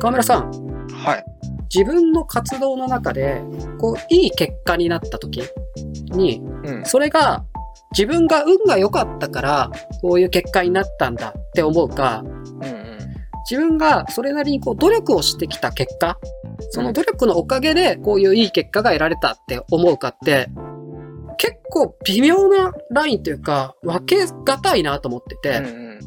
河村さん、はい。自分の活動の中で、こう、いい結果になった時に、うん。それが自分が運が良かったから、こういう結果になったんだって思うか、うんうん。自分がそれなりにこう努力をしてきた結果、その努力のおかげでこういういい結果が得られたって思うかって、結構微妙なラインというか、分けがたいなと思ってて、うんうん。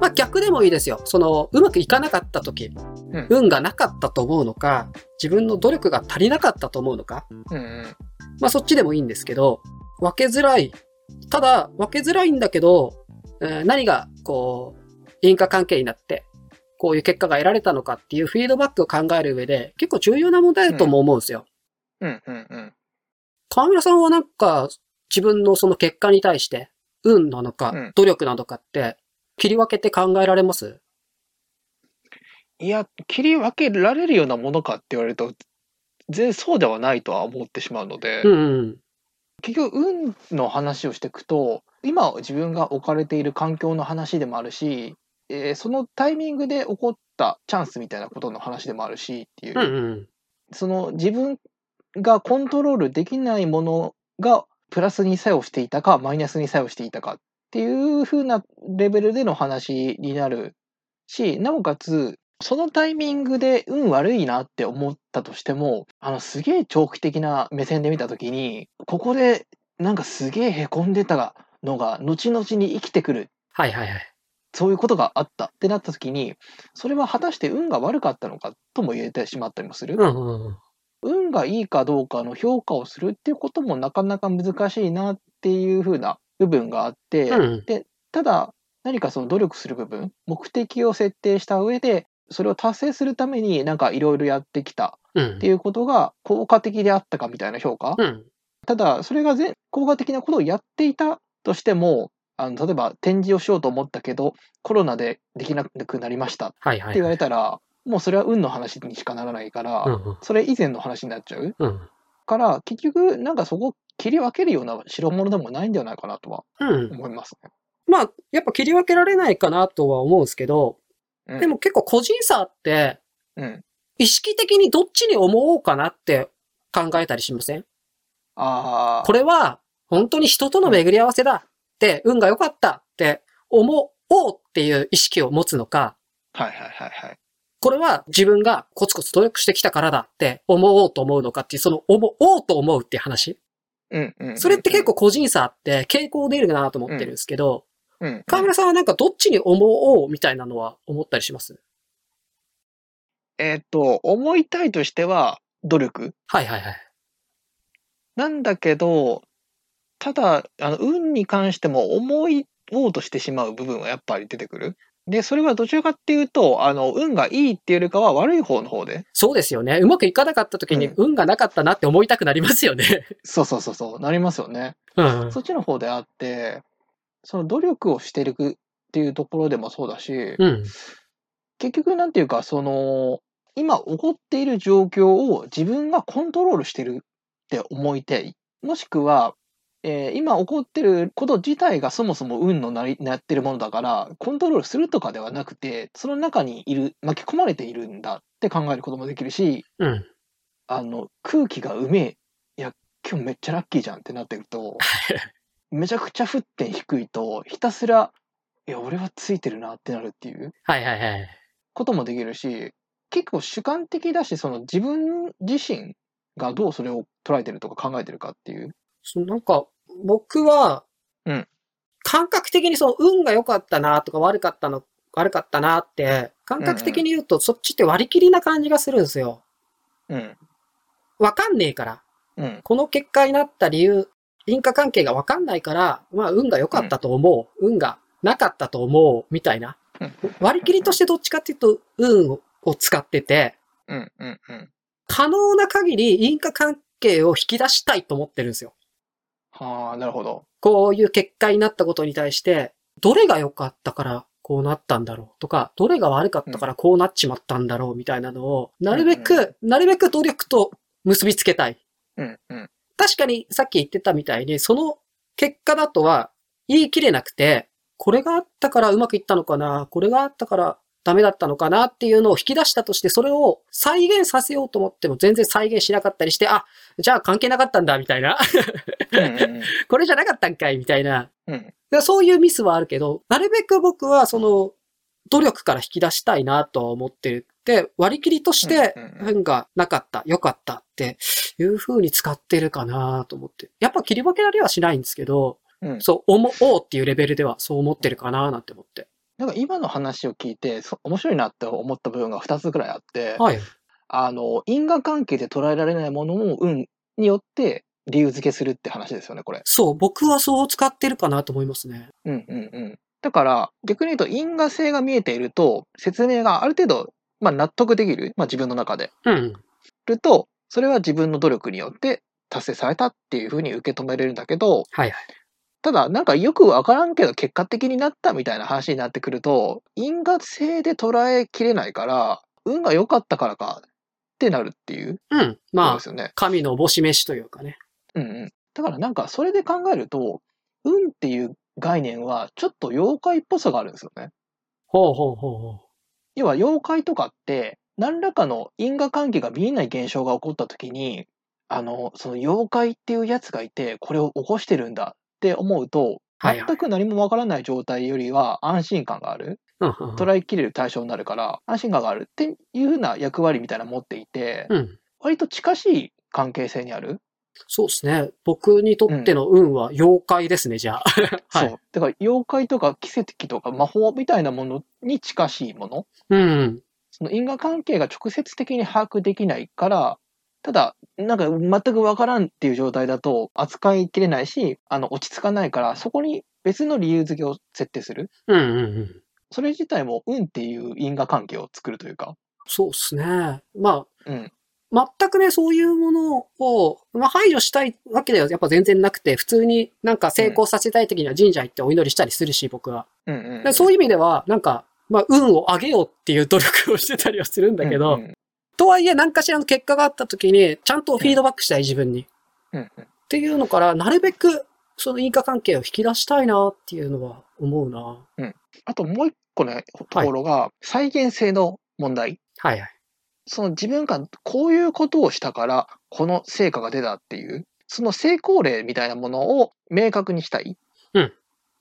まあ逆でもいいですよ。その、うまくいかなかった時、うん運がなかったと思うのか、自分の努力が足りなかったと思うのか、うんうん。まあそっちでもいいんですけど、分けづらい。ただ、分けづらいんだけど、えー何が、こう、因果関係になって、こういう結果が得られたのかっていうフィードバックを考える上で、結構重要な問題だとも思うんですよ。うんうんうん。河村さんはなんか、自分のその結果に対して、運なのかうん、努力なのかって、切り分けて考えられます？いや、切り分けられるようなものかって言われると、全然そうではないとは思ってしまうので、うんうん。結局、運の話をしていくと、今自分が置かれている環境の話でもあるし、えーそのタイミングで起こったチャンスみたいなことの話でもあるしっていう、うんうん。その自分がコントロールできないものがプラスに作用していたかマイナスに作用していたかっていう風なレベルでの話になるしなおかつそのタイミングで運悪いなって思ったとしてもあのすげえ長期的な目線で見た時にここでなんかすげえへこんでたのが後々に生きてくるはいはいはい。そういうことがあったってなった時にそれは果たして運が悪かったのかとも言えてしまったりもする。うんうんうん。運がいいかどうかの評価をするっていうこともなかなか難しいなっていう風な部分があって、うんでただ何かその努力する部分目的を設定した上でそれを達成するためになんかいろいろやってきたうんっていうことが効果的であったかみたいな評価、うん。ただそれが全効果的なことをやっていたとしてもあの例えば展示をしようと思ったけどコロナでできなくなりましたってはいはい。言われたら、もうそれは運の話にしかならないから、うんうんそれ以前の話になっちゃううん。から結局なんかそこ切り分けるような代物でもないんじゃないかなとはうん。思いますね。まあ、やっぱ切り分けられないかなとは思うんですけど、うんでも結構個人差って、うん、意識的にどっちに思おうかなって考えたりしません？ああこれは本当に人との巡り合わせだ運が良かったって思おうっていう意識を持つのか、はいはいはいはい。これは自分がコツコツ努力してきたからだって思おうと思うのかっていう、その思おうと思うっていう話。うんうんうんそれって結構、個人差あって傾向出るなと思ってるんですけど、うんうん河村さんはなんかどっちに思おうみたいなのは思ったりします？えーっと思いたいとしては努力はいはいはい。なんだけどただあの運に関しても思いおうとしてしまう部分はやっぱり出てくる？でそれはどちらかっていうとあの運がいいっていうよりかは悪い方の方でそうですよね。うまくいかなかった時にうん運がなかったなって思いたくなりますよね。そうそうそうそうなりますよね。うん。そっちの方であって、その努力をしてるっていうところでもそうだし、うん。結局なんていうか、その、今起こっている状況を自分がコントロールしてるって思いたい。もしくは、えー今起こってること自体がそもそも運のなりなってるものだから、コントロールするとかではなくて、その中にいる、巻き込まれているんだって考えることもできるし、うん。あの、空気がうめえ。いや、今日めっちゃラッキーじゃんってなってると、めちゃくちゃ沸点低いと、ひたすら、いや、俺はついてるなってなるっていうはいはいはい。こともできるし、結構主観的だし、その自分自身がどうそれを捉えてるとか考えてるかっていう。なんか、僕は、うん感覚的にその運が良かったなとか悪かったの、悪かったなって、感覚的に言うとそっちって割り切りな感じがするんですよ。うん。わかんねえから。うん。この結果になった理由、因果関係がわかんないから、まあ運が良かったと思う。運がなかったと思う。みたいな。うん割り切りとしてどっちかっていうと、運を使ってて、うん。うん。うん。可能な限り因果関係を引き出したいと思ってるんですよ。はあ、なるほど。こういう結果になったことに対して、どれが良かったからこうなったんだろうとか、どれが悪かったからこうなっちまったんだろうみたいなのを、なるべうんく、なるべく努力と結びつけたい。うん。確かにさっき言ってたみたいに、その結果だとは言い切れなくて、これがあったからうまくいったのかな、これがあったからダメだったのかなっていうのを引き出したとして、それを再現させようと思っても全然再現しなかったりして、あ、じゃあ関係なかったんだ、みたいな。これじゃなかったんかい、みたいな。そういうミスはあるけど、なるべく僕はその、努力から引き出したいなと思ってるって、割り切りとしてうんうんうん、運がなかった、良かったっていう風に使ってるかなと思って。やっぱ切り分けられはしないんですけど、うん。そう、思おうっていうレベルではそう思ってるかななんて思って。なんか今の話を聞いて、そ面白いなって思った部分が2つくらいあって、はい。あの、因果関係で捉えられないものも運によって理由付けするって話ですよね、これ。そう、僕はそう使ってるかなと思いますね。うんうんうん。だから、逆に言うと因果性が見えていると、説明がある程度、まあ納得できる。まあ自分の中で。うん。ると、それは自分の努力によって達成されたっていうふうに受け止めれるんだけど、はいはい。ただ、なんかよくわからんけど結果的になったみたいな話になってくると、因果性で捉えきれないから、運が良かったからかってなるっていううん。まあで、すよね。神のおぼし飯というかね。うんうん。だからなんかそれで考えると、運っていう概念はちょっと妖怪っぽさがあるんですよね。ほうほうほうほう。要は妖怪とかって、何らかの因果関係が見えない現象が起こった時に、あの、その妖怪っていうやつがいて、これを起こしてるんだって思うと、全く何もわからない状態よりは安心感がある。うんうんうん捉えきれる対象になるから、安心感があるっていうふうな役割みたいな持っていて、うん。割と近しい関係性にある。そうですね。僕にとっての運は妖怪ですね、じゃあ。はいそう。だから妖怪とか奇跡とか魔法みたいなものに近しいもの。うん。その因果関係が直接的に把握できないから、ただ、なんか全くわからんっていう状態だと扱いきれないし、あの、落ち着かないから、そこに別の理由付けを設定する。うんうんうん。それ自体も運っていう因果関係を作るというか。そうですね。まうん。あ、全くね、そういうものを、まあ、排除したいわけではやっぱ全然なくて、普通になんか成功させたい時には神社行ってお祈りしたりするし、僕は。うんうん、うん。でそういう意味では、なんか、まあ、運を上げようっていう努力をしてたりはするんだけど、うんうんとはいえ何かしらの結果があった時に、ちゃんとフィードバックしたい自分に。うんうんっていうのから、なるべく、その因果関係を引き出したいなっていうのは思うな。あともう一個ね、ところが、再現性の問題。はいはい。その自分がこういうことをしたから、この成果が出たっていう、その成功例みたいなものを明確にしたい。うん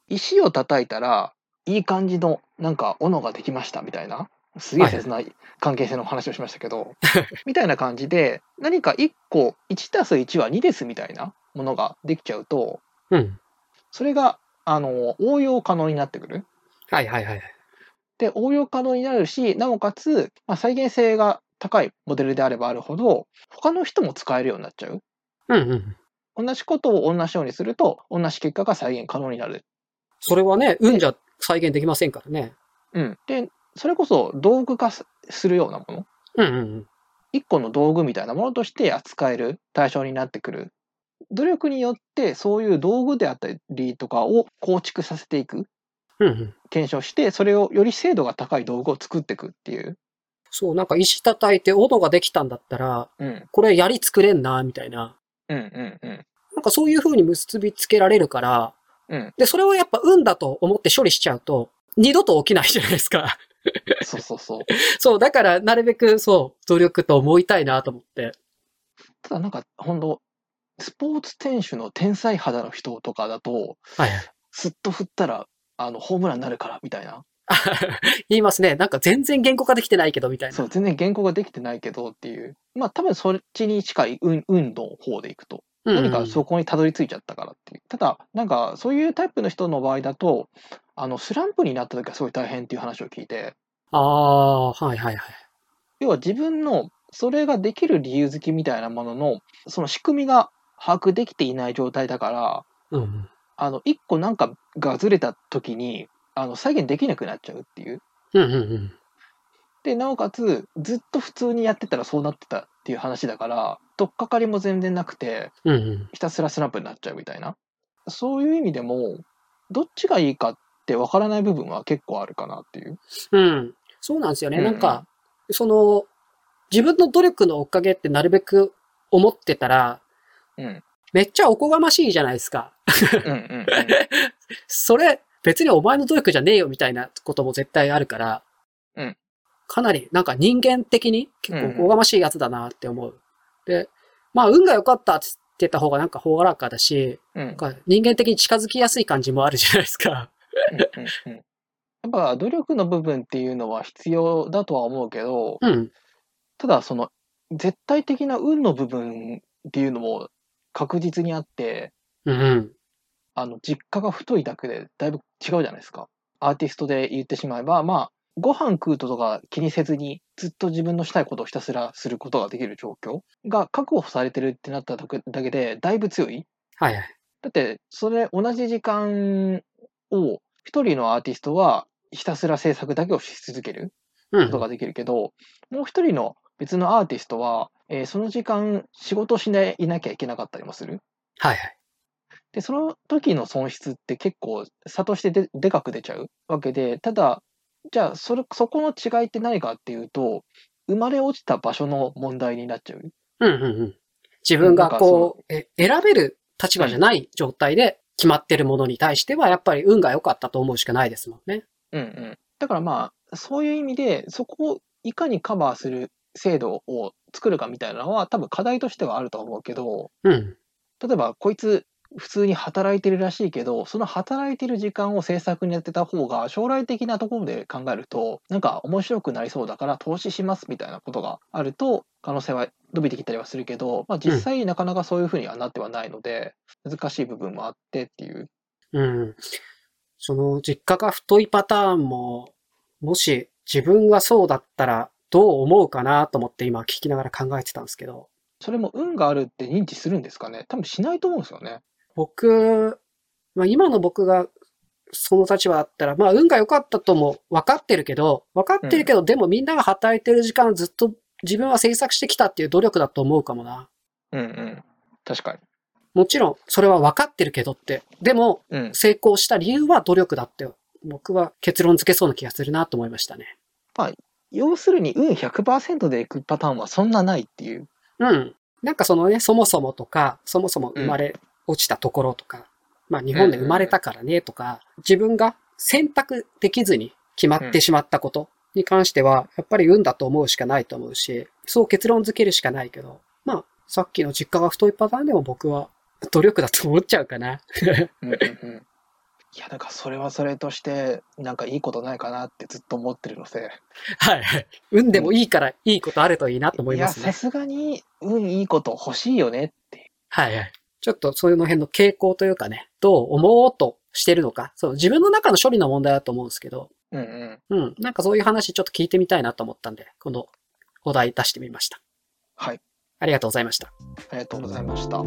石を叩いたら、いい感じの、なんか、斧ができましたみたいな。すげえ切ない関係性の話をしましたけど、みたいな感じで、何か1個、1たす1は2ですみたいなものができちゃうと、うん。それが、あの、応用可能になってくる。はいはいはい。で、応用可能になるし、なおかつ、まあ、再現性が高いモデルであればあるほど、他の人も使えるようになっちゃう。うんうん。同じことを同じようにすると、同じ結果が再現可能になる。それはね、運じゃ再現できませんからね。うん。で、それこそ道具化すするようなもの？うんうんうん。一個の道具みたいなものとして扱える対象になってくる。努力によってそういう道具であったりとかを構築させていく。うんうん。検証して、それをより精度が高い道具を作っていくっていう。そう、なんか石叩いて斧ができたんだったら、うん。これ槍作れんな、みたいな。うんうんうん。なんかそういう風に結びつけられるから、うん。で、それをやっぱ運だと思って処理しちゃうと、二度と起きないじゃないですか。そうそうそう。そう、だからなるべくそう、努力と思いたいなと思って。ただなんか、ほんと、スポーツ選手の天才肌の人とかだと、はいはい。すっと振ったら、あの、ホームランになるから、みたいな。言いますね。なんか全然言語化できてないけど、みたいな。そう、全然原稿ができてないけどっていう。まあ、多分そっちに近い運、運の方でいくと。何かそこにたどり着いちゃったからっていう。ただ、なんか、そういうタイプの人の場合だと、あの、スランプになった時はすごい大変っていう話を聞いて、ああ、はいはいはい。要は自分の、それができる理由付きみたいなものの、その仕組みが把握できていない状態だから、うんうん。あの、一個なんかがずれた時に、あの、再現できなくなっちゃうっていう。うんうんうん。で、なおかつ、ずっと普通にやってたらそうなってたっていう話だから、取っかかりも全然なくて、うんうん。ひたすらスランプになっちゃうみたいな。そういう意味でも、どっちがいいかってわからない部分は結構あるかなっていう。うん。そうなんですよね。うんうんなんか、その、自分の努力のおかげってなるべく思ってたら、うん。めっちゃおこがましいじゃないですか。うんうん それ、別にお前の努力じゃねえよみたいなことも絶対あるから、うんかなりなんか人間的に結構おこがましいやつだなって思う。で、まあ運が良かったって言った方がなんかほがらかだし、うん。うんなんか人間的に近づきやすい感じもあるじゃないですか。うんうんうんやっぱ努力の部分っていうのは必要だとは思うけど、うん。ただその絶対的な運の部分っていうのも確実にあって、うんうん。あの実家が太いだけでだいぶ違うじゃないですか。アーティストで言ってしまえば、まあ、ご飯食うととか気にせずにずっと自分のしたいことをひたすらすることができる状況が確保されてるってなっただけだけでだいぶ強い。はいはい。だって、それ同じ時間を一人のアーティストはひたすら制作だけをし続けるうんことができるけど、もう一人の別のアーティストは、えーその時間仕事をしないいなきゃいけなかったりもする。はいはい。で、その時の損失って結構差としてででかく出ちゃうわけで、ただ、じゃあそれ、そこの違いって何かっていうと、生まれ落ちた場所の問題になっちゃう。うんうんうん。自分がこう、え選べる立場じゃない状態で決まってるものに対しては、やっぱり運が良かったと思うしかないですもんね。うんうん。だからまあ、そういう意味で、そこをいかにカバーする制度を作るかみたいなのは多分課題としてはあると思うけど、うん。例えばこいつ普通に働いてるらしいけど、その働いてる時間を制作にやってた方が将来的なところで考えると、なんか面白くなりそうだから投資しますみたいなことがあると、可能性は伸びてきたりはするけど、まあ実際なかなかそういうふうにはなってはないので、難しい部分もあってっていう。うん。その実家が太いパターンも、もし自分がそうだったらどう思うかなと思って今聞きながら考えてたんですけど、それも運があるって認知するんですかね？多分しないと思うんですよね。僕、まあ今の僕がその立場だったら、まあ運が良かったとも分かってるけど、分かってるけど、でもみんなが働いてる時間ずっと自分は制作してきたっていう努力だと思うかもな。うんうん。確かに。もちろん、それは分かってるけどって。でも、うん。成功した理由は努力だって、僕は結論付けそうな気がするなと思いましたね。要するに運100%でいくパターンはそんなないっていう。うん。なんかそのね、そもそもとか、そもそも生まれ落ちたところとか、まあ日本で生まれたからねとか、自分が選択できずに決まってしまったことに関しては、やっぱり運だと思うしかないと思うし、そう結論付けるしかないけど、まあ、さっきの実家が太いパターンでも僕は努力だと思っちゃうかな。うんうんうん。いや、だからそれはそれとして、なんかいいことないかなってずっと思ってるので。はいはい。運でもいいからいいことあるといいなと思いいや、ますね。さすがに運いいこと欲しいよねって。はいはい。ちょっとその辺の傾向というかね、どう思おうとしてるのか、そう、自分の中の処理の問題だと思うんですけど、うんうん。うん。なんかそういう話ちょっと聞いてみたいなと思ったんで、このお題出してみました。はい。ありがとうございました。ありがとうございました。